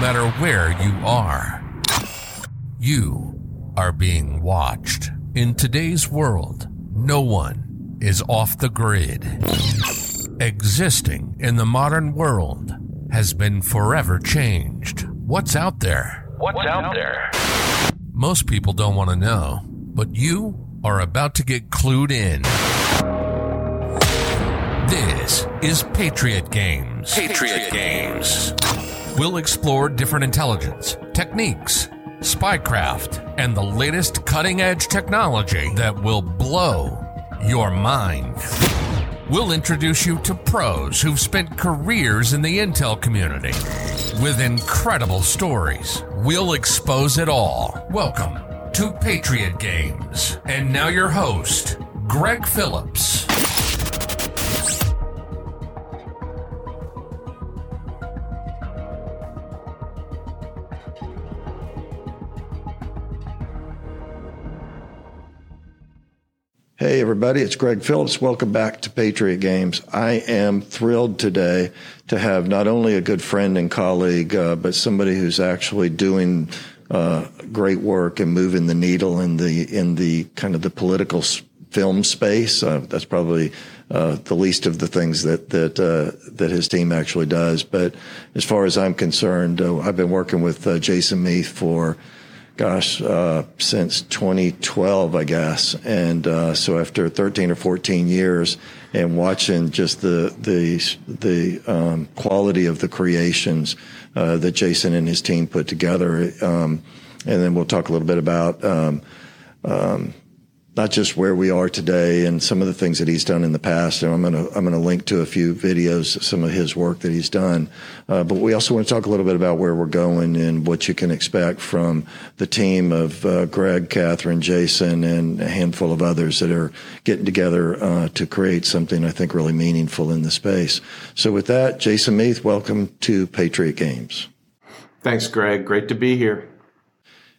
matter where you are. You are being watched. In today's world, no one is off the grid. Existing in the modern world has been forever changed. What's out there? What's out there? Most people don't want to know, but you are about to get clued in. This is Patriot Games. Patriot Games. We'll explore different intelligence, techniques, spycraft, and the latest cutting edge technology that will blow your mind. We'll introduce you to pros who've spent careers in the intel community with incredible stories. We'll expose it all. Welcome to Patriot Games. And now your host, Greg Phillips. Everybody, it's Greg Phillips. Welcome back to Patriot Games. I am thrilled today to have not only a good friend and colleague, uh, but somebody who's actually doing uh, great work and moving the needle in the in the kind of the political film space. Uh, that's probably uh, the least of the things that that uh, that his team actually does. But as far as I'm concerned, uh, I've been working with Jason Meath for gosh, uh, since 2012, I guess. And uh, so after 13 or 14 years, and watching just the the the um, quality of the creations uh, that Jason and his team put together, um, and then we'll talk a little bit about um, um not just where we are today and some of the things that he's done in the past. And I'm going to I'm going to link to a few videos, some of his work that he's done. Uh, but we also want to talk a little bit about where we're going and what you can expect from the team of uh, Greg, Catherine, Jason, and a handful of others that are getting together uh, to create something I think really meaningful in the space. So with that, Jason Meath, welcome to Patriot Games. Thanks, Greg. Great to be here.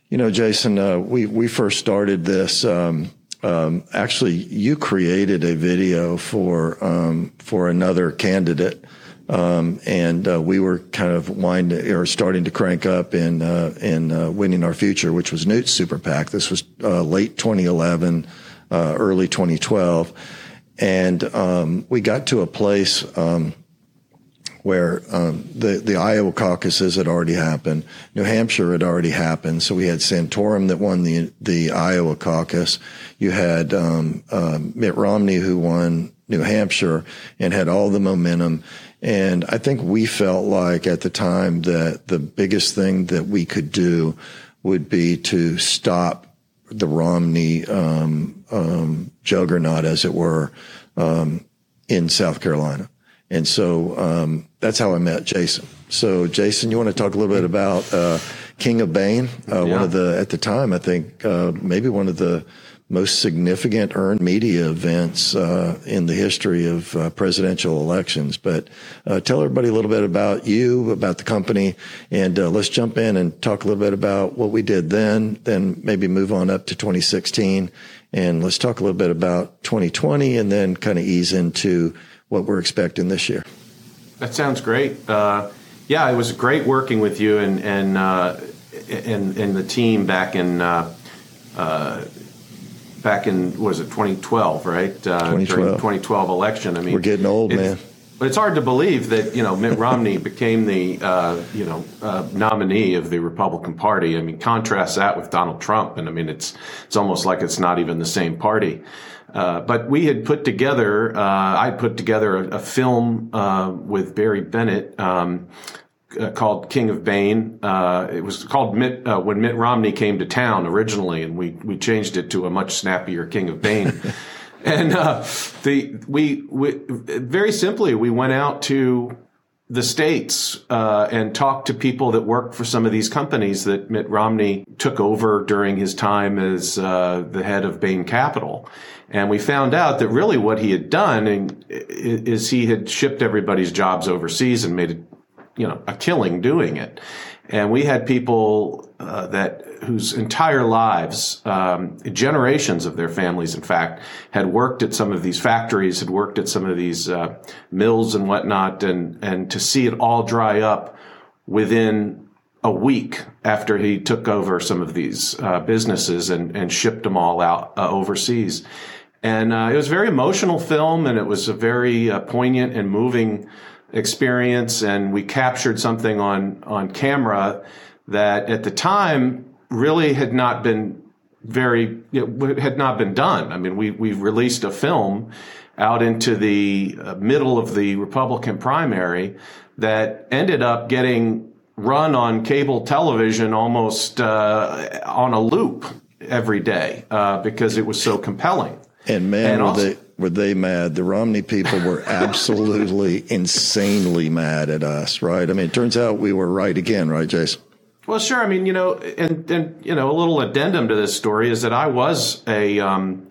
You know, Jason, uh, we we first started this. Um, um, actually, you created a video for um, for another candidate, um, and uh, we were kind of winding or starting to crank up in uh, in uh, winning our future, which was Newt's super PAC. This was uh, late 2011, uh, early 2012, and um, we got to a place um, where um, the the Iowa caucuses had already happened, New Hampshire had already happened. So we had Santorum that won the the Iowa caucus. You had um, uh, Mitt Romney who won New Hampshire and had all the momentum. And I think we felt like at the time that the biggest thing that we could do would be to stop the Romney um, um juggernaut, as it were, um, in South Carolina. And so um, that's how I met Jason. So, Jason, you want to talk a little bit about uh, King of Bain? Uh, yeah. One of the, at the time, I think uh, maybe one of the most significant earned media events uh, in the history of uh, presidential elections. But uh, tell everybody a little bit about you, about the company, and let's jump in and talk a little bit about what we did then, then maybe move on up to 2016. And let's talk a little bit about 2020 and then kind of ease into what we're expecting this year. That sounds great. Uh, yeah, it was great working with you and and uh, and, and the team back in uh, uh back in was it 2012, right? 2012. 2012 election. I mean, we're getting old, man. But it's hard to believe that you know Mitt Romney became the uh, you know uh, nominee of the Republican Party. I mean, contrast that with Donald Trump, and I mean it's it's almost like it's not even the same party. Uh, but we had put together, uh, I put together a, a film uh, with Barry Bennett um, uh, called King of Bain. Uh, it was called Mitt, when Mitt Romney came to town originally, and we we changed it to a much snappier King of Bain. and the we, we very simply we went out to the states uh, and talked to people that worked for some of these companies that Mitt Romney took over during his time as uh, the head of Bain Capital. And we found out that really what he had done is he had shipped everybody's jobs overseas and made you know, a killing doing it. And we had people uh, that whose entire lives, um, generations of their families, in fact, had worked at some of these factories, had worked at some of these uh, mills and whatnot, and and to see it all dry up within a week after he took over some of these uh, businesses and, and shipped them all out uh, overseas. And uh, it was a very emotional film, and it was a very uh, poignant and moving experience. And we captured something on on camera that, at the time, really had not been very had not been done. I mean, we we released a film out into the uh, middle of the Republican primary that ended up getting run on cable television almost uh, on a loop every day uh, because it was so compelling. And man, and were also, they were they mad? The Romney people were absolutely insanely mad at us, right? I mean, it turns out we were right again, right, Jason? Well, sure. I mean, you know, and and you know, a little addendum to this story is that I was a um,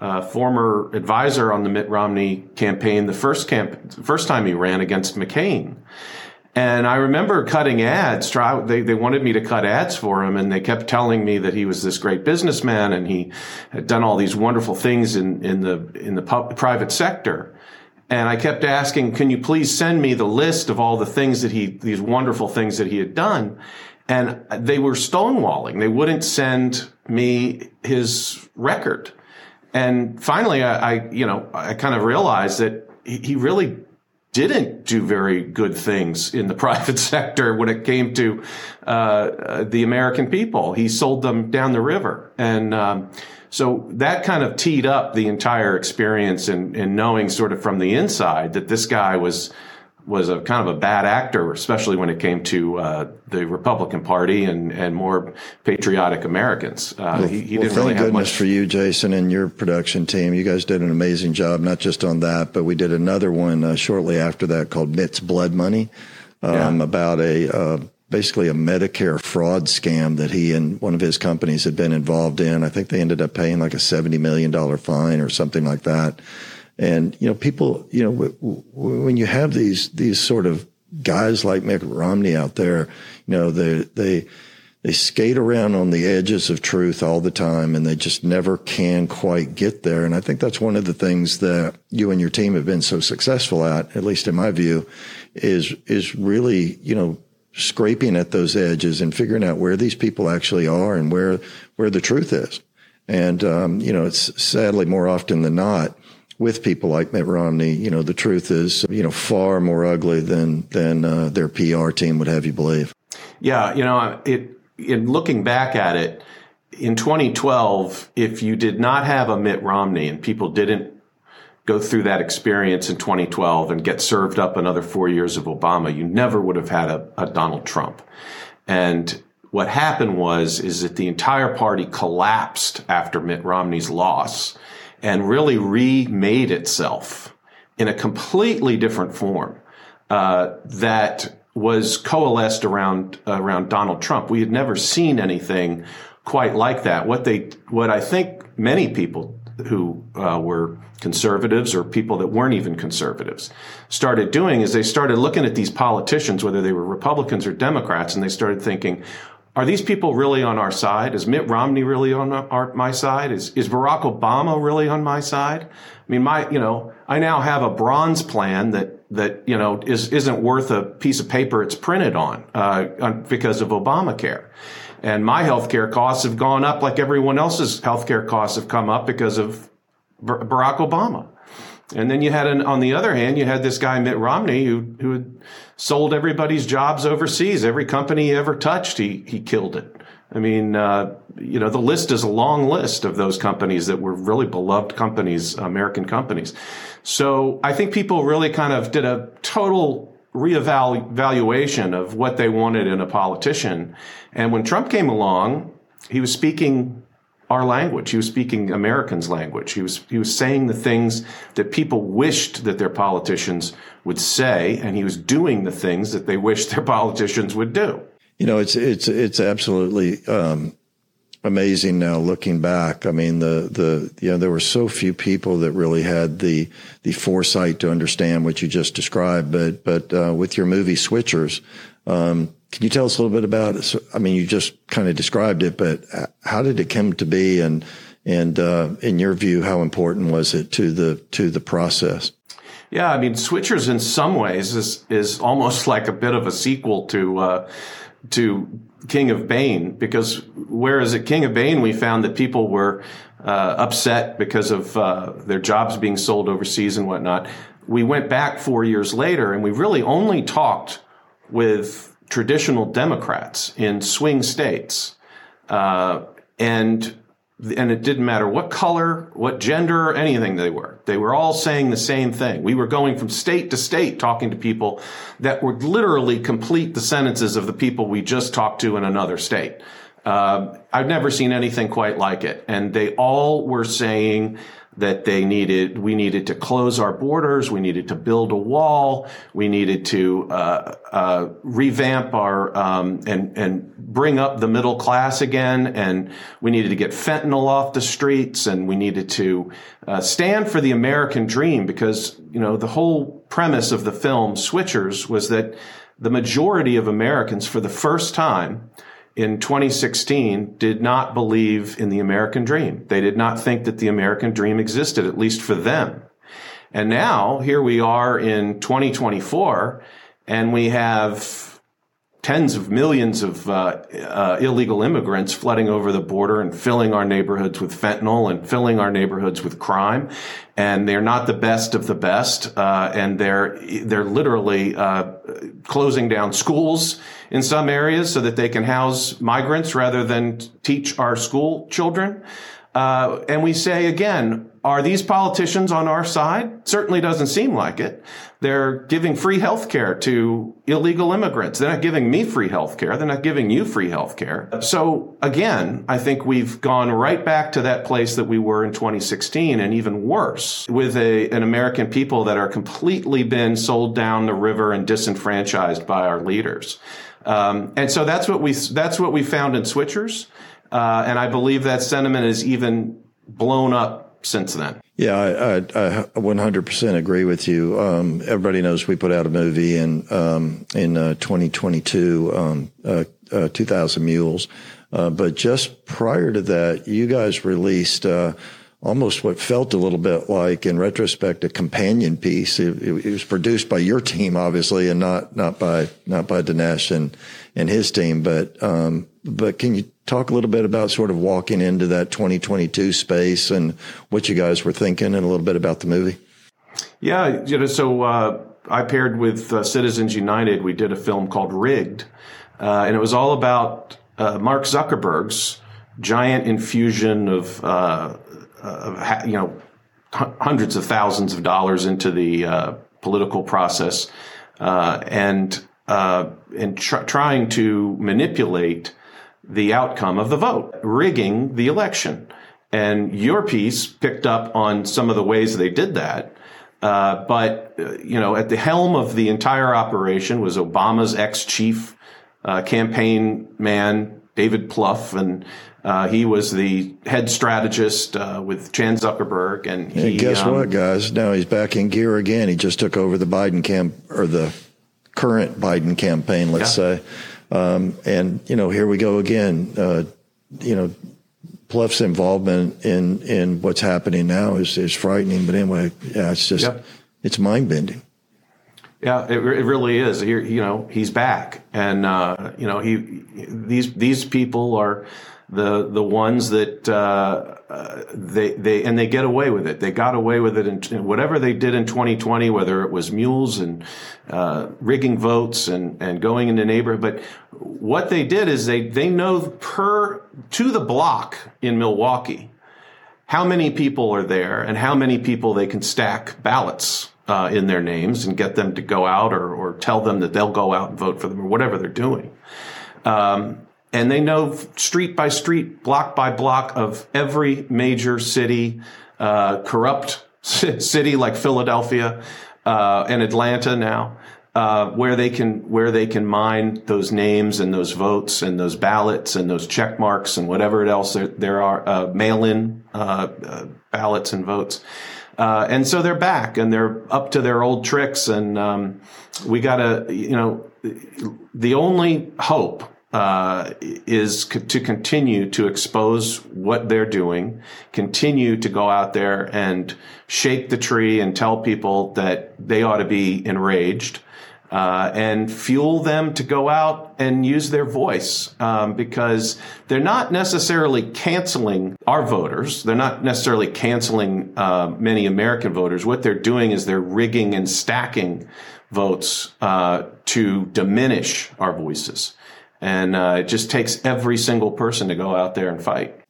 uh, former advisor on the Mitt Romney campaign, the first camp, first time he ran against McCain. And I remember cutting ads. They, they wanted me to cut ads for him, and they kept telling me that he was this great businessman and he had done all these wonderful things in, in the in the private sector. And I kept asking, "Can you please send me the list of all the things that he, these wonderful things that he had done?" And they were stonewalling. They wouldn't send me his record. And finally, I, I you know, I kind of realized that he really didn't do very good things in the private sector when it came to uh, the American people. He sold them down the river. And um, so that kind of teed up the entire experience and, and knowing sort of from the inside that this guy was was a kind of a bad actor, especially when it came to uh, the Republican Party and, and more patriotic Americans. Uh, well, he, he well, didn't really have goodness much. for you, Jason, and your production team. You guys did an amazing job, not just on that, but we did another one uh, shortly after that called Mitt's Blood Money, um, yeah. about a uh, basically a Medicare fraud scam that he and one of his companies had been involved in. I think they ended up paying like a seventy million dollar fine or something like that. And, you know, people, you know, w- w- when you have these, these sort of guys like Mitt Romney out there, you know, they, they, they skate around on the edges of truth all the time and they just never can quite get there. And I think that's one of the things that you and your team have been so successful at, at least in my view, is, is really, you know, scraping at those edges and figuring out where these people actually are and where, where the truth is. And, um, you know, it's sadly more often than not, with people like Mitt Romney, you know, the truth is, you know, far more ugly than than uh, their PR team would have you believe. Yeah, you know, it. In looking back at it, in 2012, if you did not have a Mitt Romney and people didn't go through that experience in 2012 and get served up another four years of Obama, you never would have had a, a Donald Trump. And what happened was is that the entire party collapsed after Mitt Romney's loss and really remade itself in a completely different form uh, that was coalesced around around Donald Trump. We had never seen anything quite like that. What they, what I think many people who uh, were conservatives or people that weren't even conservatives started doing is they started looking at these politicians, whether they were Republicans or Democrats, and they started thinking, are these people really on our side? Is Mitt Romney really on our, my side? Is, is Barack Obama really on my side? I mean, my, you know, I now have a bronze plan that, that, you know, is, isn't worth a piece of paper it's printed on, uh, because of Obamacare. And my healthcare costs have gone up like everyone else's healthcare costs have come up because of Barack Obama. And then you had an, on the other hand, you had this guy Mitt Romney who who sold everybody's jobs overseas. Every company he ever touched, he he killed it. I mean, uh, you know, the list is a long list of those companies that were really beloved companies, American companies. So I think people really kind of did a total reevaluation of what they wanted in a politician. And when Trump came along, he was speaking our language. He was speaking Americans' language. He was he was saying the things that people wished that their politicians would say, and he was doing the things that they wished their politicians would do. You know, it's it's it's absolutely um, amazing now looking back. I mean, the the you know there were so few people that really had the the foresight to understand what you just described. But but uh, with your movie Switchers. Um, can you tell us a little bit about it? I mean, you just kind of described it, but how did it come to be? And, and, uh, in your view, how important was it to the, to the process? Yeah. I mean, Switchers in some ways is, is almost like a bit of a sequel to, uh, to King of Bain because whereas at King of Bain we found that people were uh, upset because of uh, their jobs being sold overseas and whatnot, we went back four years later and we really only talked with traditional Democrats in swing states, uh, and and it didn't matter what color, what gender, anything they were. They were all saying the same thing. We were going from state to state talking to people that would literally complete the sentences of the people we just talked to in another state. Uh, I've never seen anything quite like it. And they all were saying that they needed, we needed to close our borders, we needed to build a wall, we needed to uh, uh, revamp our um, and and bring up the middle class again, and we needed to get fentanyl off the streets, and we needed to uh, stand for the American dream because you know the whole premise of the film Switchers was that the majority of Americans, for the first time in 2016 did not believe in the American dream. They did not think that the American dream existed, at least for them. And now here we are in 2024 and we have tens of millions of uh, uh, illegal immigrants flooding over the border and filling our neighborhoods with fentanyl and filling our neighborhoods with crime. And they're not the best of the best. Uh, and they're, they're literally uh, closing down schools in some areas so that they can house migrants rather than teach our school children. Uh, and we say again, are these politicians on our side? Certainly doesn't seem like it. They're giving free health care to illegal immigrants. They're not giving me free health care. They're not giving you free health care. So again, I think we've gone right back to that place that we were in 2016 and even worse with a, an American people that are completely been sold down the river and disenfranchised by our leaders. Um, and so that's what we, that's what we found in switchers. Uh, and I believe that sentiment is even blown up since then. Yeah, I, I, I 100% agree with you. Um, everybody knows we put out a movie in um, in uh, 2022, um, uh, uh, 2000 Mules. Uh, but just prior to that, you guys released uh, almost what felt a little bit like, in retrospect, a companion piece. It, it, was produced by your team, obviously, and not not by not by Dinesh and and his team. But um, but can you talk a little bit about sort of walking into that 2022 space and what you guys were thinking, and a little bit about the movie? Yeah, you know, so uh, I paired with uh, Citizens United. We did a film called Rigged, uh, and it was all about uh, Mark Zuckerberg's giant infusion of, uh, of you know hundreds of thousands of dollars into the uh, political process, and and tr- trying to manipulate the outcome of the vote, rigging the election. And your piece picked up on some of the ways they did that. Uh, but, uh, you know, at the helm of the entire operation was Obama's ex chief uh, campaign man, David Plouffe. And uh, he was the head strategist uh, with Chan Zuckerberg. And he, and guess um, what, guys? Now he's back in gear again. He just took over the Biden camp or the current Biden campaign, let's yeah. say. Um, and you know, here we go again. Uh, you know, Plouffe's involvement in in what's happening now is is frightening. But anyway, yeah, it's just yep. it's mind bending. Yeah, it, it really is. Here, you know, he's back, and uh, you know, he these these people are the the ones that uh, uh, they they and they get away with it. They got away with it in whatever they did in 2020, whether it was mules and uh, rigging votes and and going into neighborhood. But what they did is they they know per to the block in Milwaukee how many people are there and how many people they can stack ballots uh, in their names and get them to go out or or tell them that they'll go out and vote for them or whatever they're doing. Um, and they know street by street, block by block of every major city, uh, corrupt city like Philadelphia uh, and Atlanta now, uh, where they can where they can mine those names and those votes and those ballots and those check marks and whatever else there, there are uh, mail-in uh, uh, ballots and votes. and so they're back and they're up to their old tricks. And um, we got to, you know, the only hope uh, is co- to continue to expose what they're doing, continue to go out there and shake the tree and tell people that they ought to be enraged. uh, and fuel them to go out and use their voice um, because they're not necessarily canceling our voters. They're not necessarily canceling uh, many American voters. What they're doing is they're rigging and stacking votes uh, to diminish our voices. And uh, it just takes every single person to go out there and fight.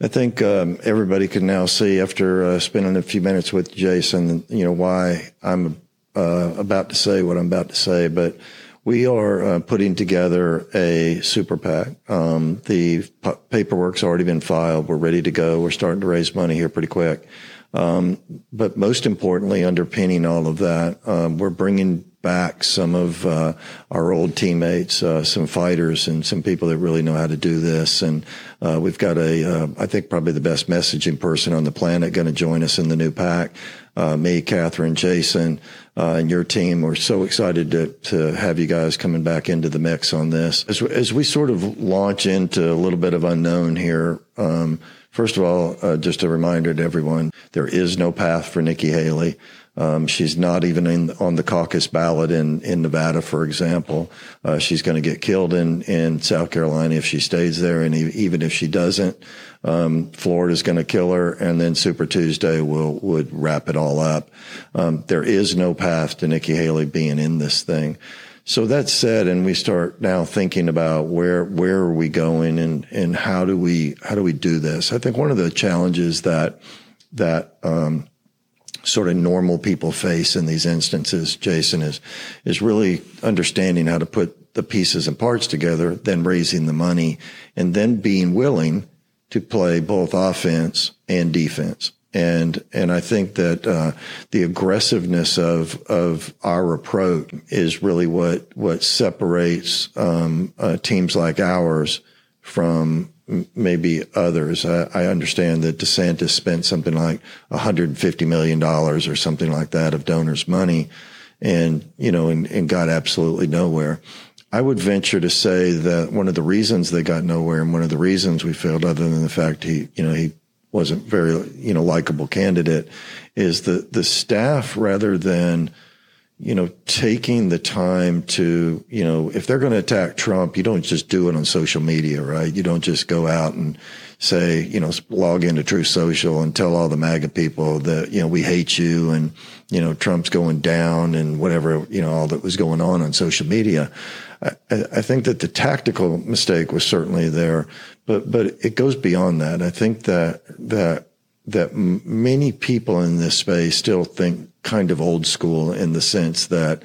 I think um, everybody can now see after uh, spending a few minutes with Jason, you know, why I'm uh, about to say what I'm about to say, but we are uh, putting together a super PAC. Um, the p- paperwork's already been filed. We're ready to go. We're starting to raise money here pretty quick. Um, but most importantly, underpinning all of that, um, we're bringing back some of uh, our old teammates, uh, some fighters, and some people that really know how to do this. And uh, we've got a, uh, I think, probably the best messaging person on the planet going to join us in the new pack. Uh, me, Catherine, Jason, uh, and your team. We're so excited to to have you guys coming back into the mix on this. As as we sort of launch into a little bit of unknown here. Um, first of all, just a reminder to everyone: there is no path for Nikki Haley. Um, she's not even in, on the caucus ballot in, in Nevada, for example. Uh, she's going to get killed in, in South Carolina if she stays there. And even if she doesn't, um, Florida's going to kill her. And then Super Tuesday will, would wrap it all up. Um, there is no path to Nikki Haley being in this thing. So that said, and we start now thinking about where, where are we going and, and how do we, how do we do this? I think one of the challenges that, that, um, sort of normal people face in these instances, Jason, is, is really understanding how to put the pieces and parts together, then raising the money and then being willing to play both offense and defense. And, and I think that, uh, the aggressiveness of, of our approach is really what, what separates, um, uh, teams like ours from maybe others. I, I, understand that DeSantis spent something like $150 million or something like that of donors' money and, you know, and, and got absolutely nowhere. I would venture to say that one of the reasons they got nowhere and one of the reasons we failed, other than the fact he, you know, he wasn't very, you know, likable candidate is the, the staff rather than, you know, taking the time to, you know, if they're going to attack Trump, you don't just do it on social media, right? You don't just go out and say, you know, log into Truth Social and tell all the MAGA people that, you know, we hate you and, you know, Trump's going down and whatever, you know, all that was going on on social media. I, I think that the tactical mistake was certainly there, but, but it goes beyond that. I think that, that, that many people in this space still think kind of old school in the sense that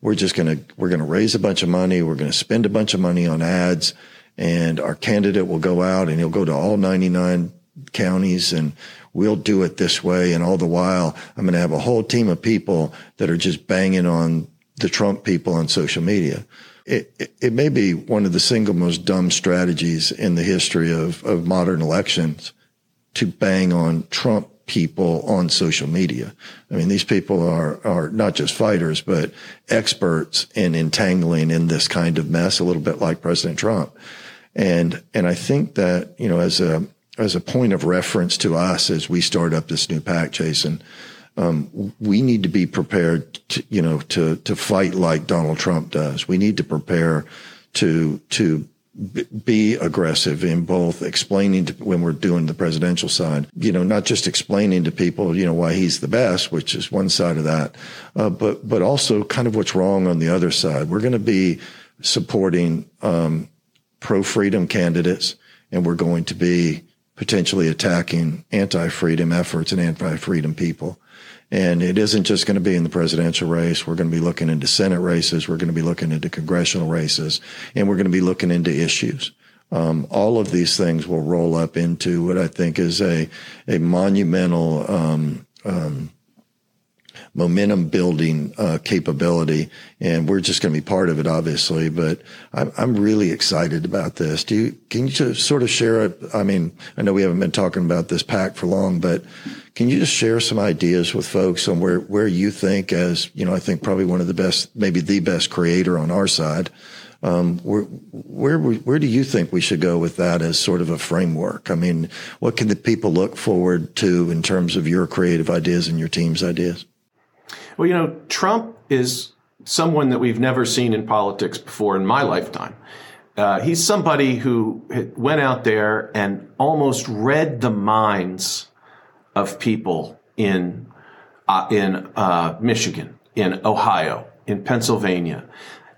we're just going to, we're going to raise a bunch of money. We're going to spend a bunch of money on ads and our candidate will go out and he'll go to all 99 counties and we'll do it this way. And all the while, I'm going to have a whole team of people that are just banging on the Trump people on social media. It, it, may be one of the single most dumb strategies in the history of, of modern elections to bang on Trump people on social media. I mean, these people are, are not just fighters, but experts in entangling in this kind of mess, a little bit like President Trump. And, and I think that, you know, as a, as a point of reference to us as we start up this new pack, Jason, um, we need to be prepared to, you know, to, to fight like Donald Trump does. We need to prepare to, to be aggressive in both explaining to, when we're doing the presidential side, you know, not just explaining to people, you know, why he's the best, which is one side of that, uh, but, but also kind of what's wrong on the other side. We're going to be supporting, um, pro freedom candidates and we're going to be potentially attacking anti freedom efforts and anti freedom people. And it isn't just going to be in the presidential race. We're going to be looking into Senate races. We're going to be looking into congressional races and we're going to be looking into issues. Um, all of these things will roll up into what I think is a, a monumental, um, um, momentum building uh, capability, and we're just going to be part of it, obviously. But I'm, I'm really excited about this. Do you can you sort of share it? I mean, I know we haven't been talking about this pack for long, but can you just share some ideas with folks on where where you think, as you know, I think probably one of the best, maybe the best creator on our side. Um, where, where, where do you think we should go with that as sort of a framework? I mean, what can the people look forward to in terms of your creative ideas and your team's ideas? Well, you know, Trump is someone that we've never seen in politics before in my lifetime. Uh, he's somebody who went out there and almost read the minds of people in uh, in uh, Michigan, in Ohio, in Pennsylvania,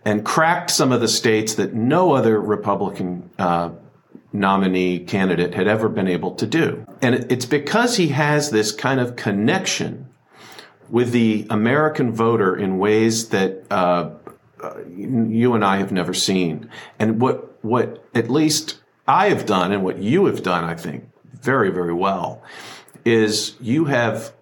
and cracked some of the states that no other Republican uh, nominee candidate had ever been able to do. And it's because he has this kind of connection with the American voter in ways that uh, uh, you and I have never seen. And what what at least I have done, and what you have done, I think, very very well, is you have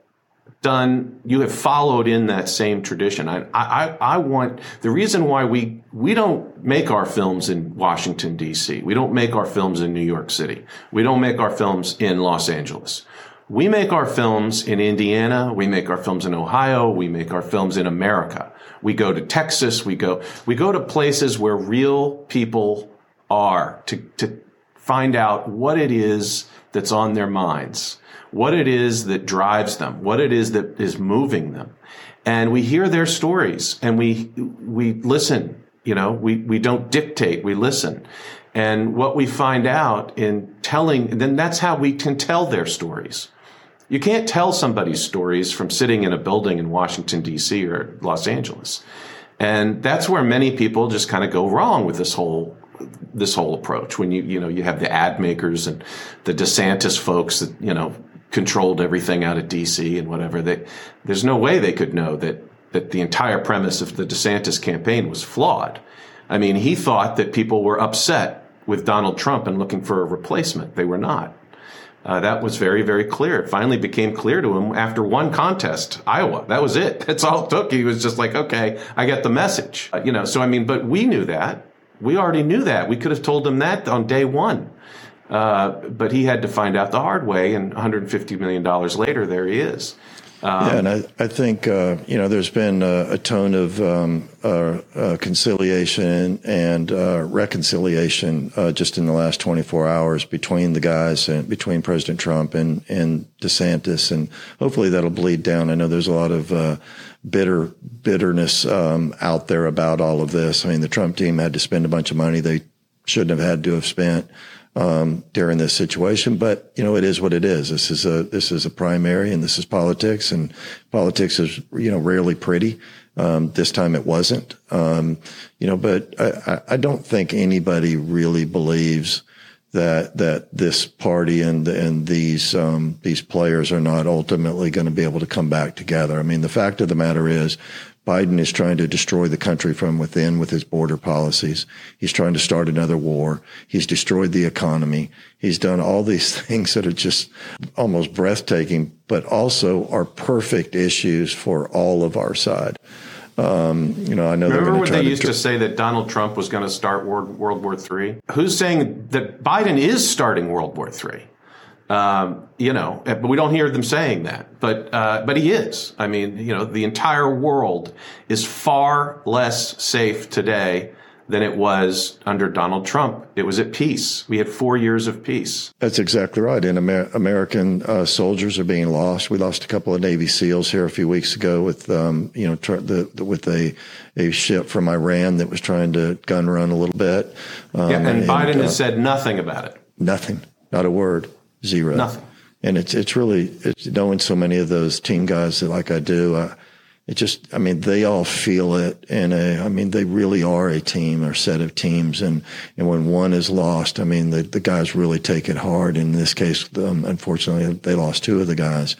done you have followed in that same tradition. I, I i want the reason why we we don't make our films in washington d.c we don't make our films in new york city. We don't make our films in los angeles we make our films in indiana we make our films in ohio we make our films in america we go to texas we go we go to places where real people are to to find out what it is that's on their minds what it is that drives them, what it is that is moving them. And we hear their stories and we, we listen, you know, we, we don't dictate, we listen. And what we find out in telling, then that's how we can tell their stories. You can't tell somebody's stories from sitting in a building in Washington, D.C. or Los Angeles. And that's where many people just kind of go wrong with this whole this whole approach when you you know you have the ad makers and the DeSantis folks that you know controlled everything out of DC and whatever. They, there's no way they could know that that the entire premise of the DeSantis campaign was flawed. I mean, he thought that people were upset with Donald Trump and looking for a replacement. They were not. Uh, that was very, very clear. It finally became clear to him after one contest, Iowa. That was it. That's all it took. He was just like, okay, I get the message. Uh, you know, so I mean, but we knew that. We already knew that. We could have told him that on day one. Uh, but he had to find out the hard way, and 150 million dollars later, there he is. Um, yeah, and I, I think uh, you know there's been a, a tone of um, uh, uh conciliation and uh, reconciliation uh, just in the last 24 hours between the guys and between President Trump and and DeSantis, and hopefully that'll bleed down. I know there's a lot of bitter bitterness um, out there about all of this. I mean, the Trump team had to spend a bunch of money they shouldn't have had to have spent um, during this situation. But you know, it is what it is. This is a this is a primary, and this is politics, and politics is you know rarely pretty. Um, this time it wasn't. Um, you know, but I, I don't think anybody really believes that that this party and and these um, these players are not ultimately going to be able to come back together. I mean, the fact of the matter is, Biden is trying to destroy the country from within with his border policies. He's trying to start another war. He's destroyed the economy. He's done all these things that are just almost breathtaking, but also are perfect issues for all of our side. Um, you know, I know. Remember when they used to say that Donald Trump was going to start World, World War III? Who's saying that Biden is starting World War III? Um, you know, but we don't hear them saying that. But uh, but he is. I mean, you know, the entire world is far less safe today than it was under Donald Trump. It was at peace. We had four years of peace. That's exactly right. And Amer- American uh, soldiers are being lost. We lost a couple of Navy SEALs here a few weeks ago with, um, you know, tr- the, the, with a a ship from Iran that was trying to gun run a little bit. Um, yeah, and, and Biden uh, has said nothing about it. Nothing. Not a word. Zero. Nothing. And it's it's really it's knowing so many of those team guys that like I do. Uh, it just I mean they all feel it, and I mean they really are a team or set of teams. And and when one is lost, I mean the the guys really take it hard. In this case, um, unfortunately, they lost two of the guys,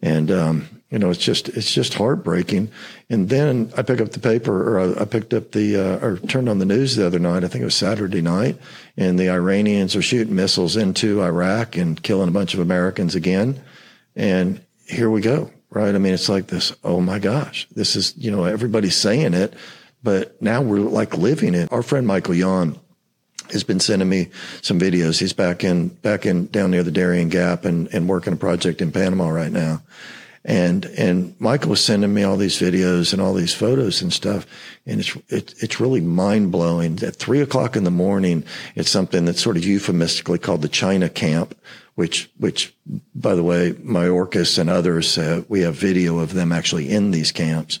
and um, you know, it's just it's just heartbreaking. And then I pick up the paper, or I, picked up the, uh, or turned on the news the other night. I think it was Saturday night, and the Iranians are shooting missiles into Iraq and killing a bunch of Americans again. And here we go, right? I mean, it's like this. Oh my gosh, this is you know everybody's saying it, but now we're like living it. Our friend Michael Yon has been sending me some videos. He's back in back in down near the Darien Gap and and working a project in Panama right now and, and Michael was sending me all these videos and all these photos and stuff. And it's, it, it's really mind blowing. At three o'clock in the morning, it's something that's sort of euphemistically called the China camp, which, which, by the way, Mayorkas and others, uh, we have video of them actually in these camps.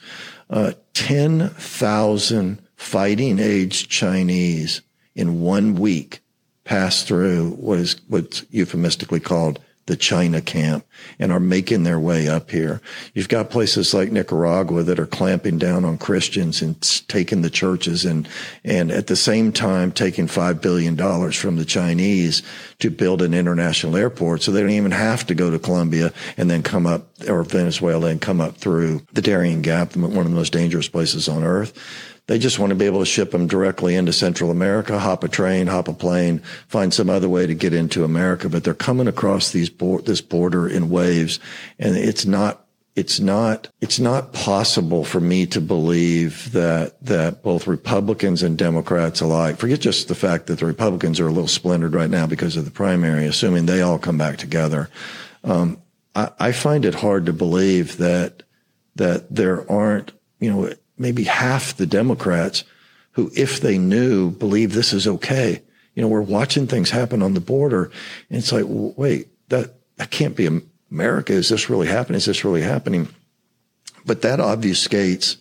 uh, 10,000 fighting age Chinese in one week passed through what is what's euphemistically called the China camp and are making their way up here. You've got places like Nicaragua that are clamping down on Christians and taking the churches and, and at the same time taking $5 billion from the Chinese to build an international airport. So they don't even have to go to Colombia and then come up or Venezuela and come up through the Darien Gap, one of the most dangerous places on earth. They just want to be able to ship them directly into Central America, hop a train, hop a plane, find some other way to get into America. But they're coming across these this border in waves, and it's not it's not it's not possible for me to believe that that both Republicans and Democrats alike forget just the fact that the Republicans are a little splintered right now because of the primary, assuming they all come back together. Um, I, I find it hard to believe that that there aren't you know maybe half the Democrats who, if they knew, believe this is okay. You know, we're watching things happen on the border, and it's like, wait, that that can't be America. Is this really happening? Is this really happening? But that obfuscates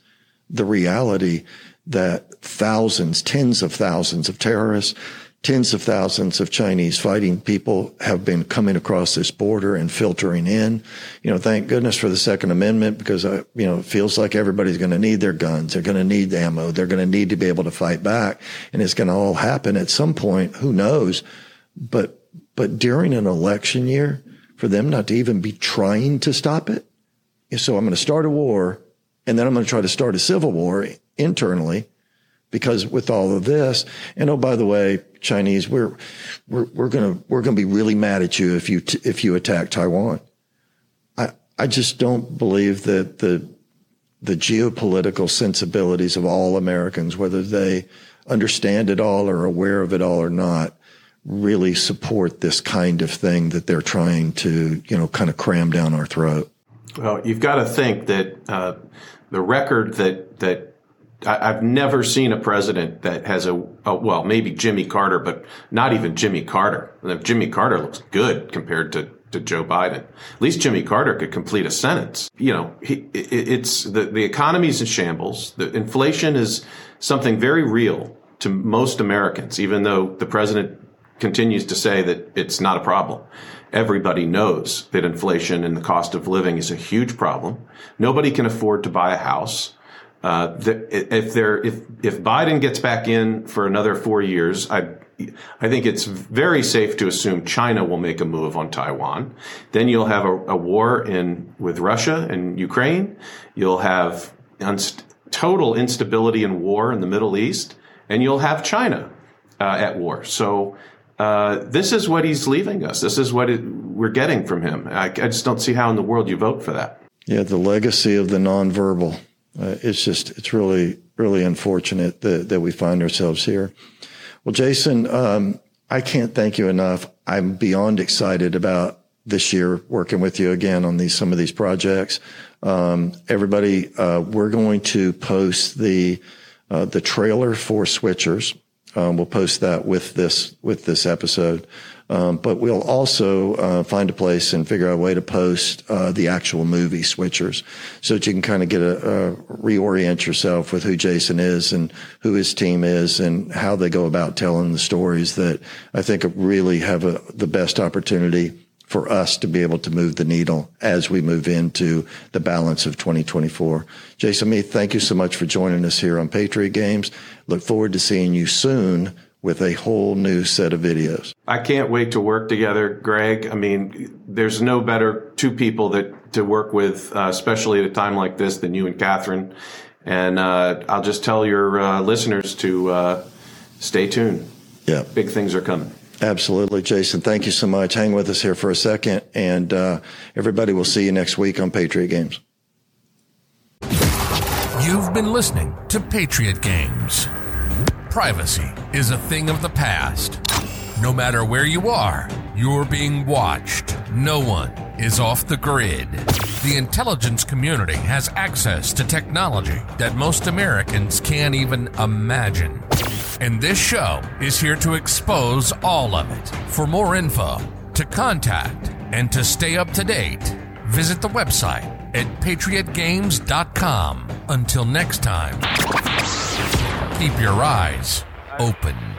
the reality that thousands, tens of thousands of terrorists, tens of thousands of Chinese fighting people have been coming across this border and filtering in. You know, thank goodness for the Second Amendment because, uh, you know, it feels like everybody's going to need their guns. They're going to need ammo. They're going to need to be able to fight back. And it's going to all happen at some point. Who knows? But, but during an election year, for them not to even be trying to stop it. So I'm going to start a war and then I'm going to try to start a civil war internally because with all of this, and oh, by the way, Chinese, we're, we're, we're going to, we're going to be really mad at you if you, t- if you attack Taiwan. I, I just don't believe that the, the geopolitical sensibilities of all Americans, whether they understand it all or aware of it all or not, really support this kind of thing that they're trying to, you know, kind of cram down our throat. Well, you've got to think that uh, the record that that I, have never seen a president that has a, a, well, maybe Jimmy Carter, but not even Jimmy Carter. Jimmy Carter looks good compared to, to Joe Biden. At least Jimmy Carter could complete a sentence. You know, he, it, it's the, the economy's in shambles. The inflation is something very real to most Americans, even though the president continues to say that it's not a problem. Everybody knows that inflation and the cost of living is a huge problem. Nobody can afford to buy a house. Uh, the, if there, if if Biden gets back in for another four years, I I think it's very safe to assume China will make a move on Taiwan. Then you'll have a, a war in with Russia and Ukraine. You'll have unst- total instability and war in the Middle East, and you'll have China uh, at war. So. Uh, this is what he's leaving us. This is what it, we're getting from him. I, I just don't see how in the world you vote for that. Yeah, the legacy of the nonverbal. Uh, it's just, it's really, really unfortunate that, that we find ourselves here. Well, Jason, um, I can't thank you enough. I'm beyond excited about this year working with you again on these, some of these projects. Um, everybody, uh, we're going to post the, uh, the trailer for switchers. Um, we'll post that with this, with this episode. Um, but we'll also uh, find a place and figure out a way to post uh, the actual movie switchers so that you can kind of get a, a, reorient yourself with who Jason is and who his team is and how they go about telling the stories that I think really have a, the best opportunity for us to be able to move the needle as we move into the balance of 2024. Jason Meath, thank you so much for joining us here on Patriot Games. Look forward to seeing you soon with a whole new set of videos. I can't wait to work together, Greg. I mean, there's no better two people that to work with, uh, especially at a time like this, than you and Catherine. And uh, I'll just tell your uh, listeners to uh, stay tuned. Yeah, big things are coming. Absolutely, Jason. Thank you so much. Hang with us here for a second, and uh, everybody will see you next week on Patriot Games. You've been listening to Patriot Games. Privacy is a thing of the past. No matter where you are, you're being watched. No one is off the grid. The intelligence community has access to technology that most Americans can't even imagine. And this show is here to expose all of it. For more info, to contact, and to stay up to date, visit the website at patriotgames.com. Until next time, keep your eyes open.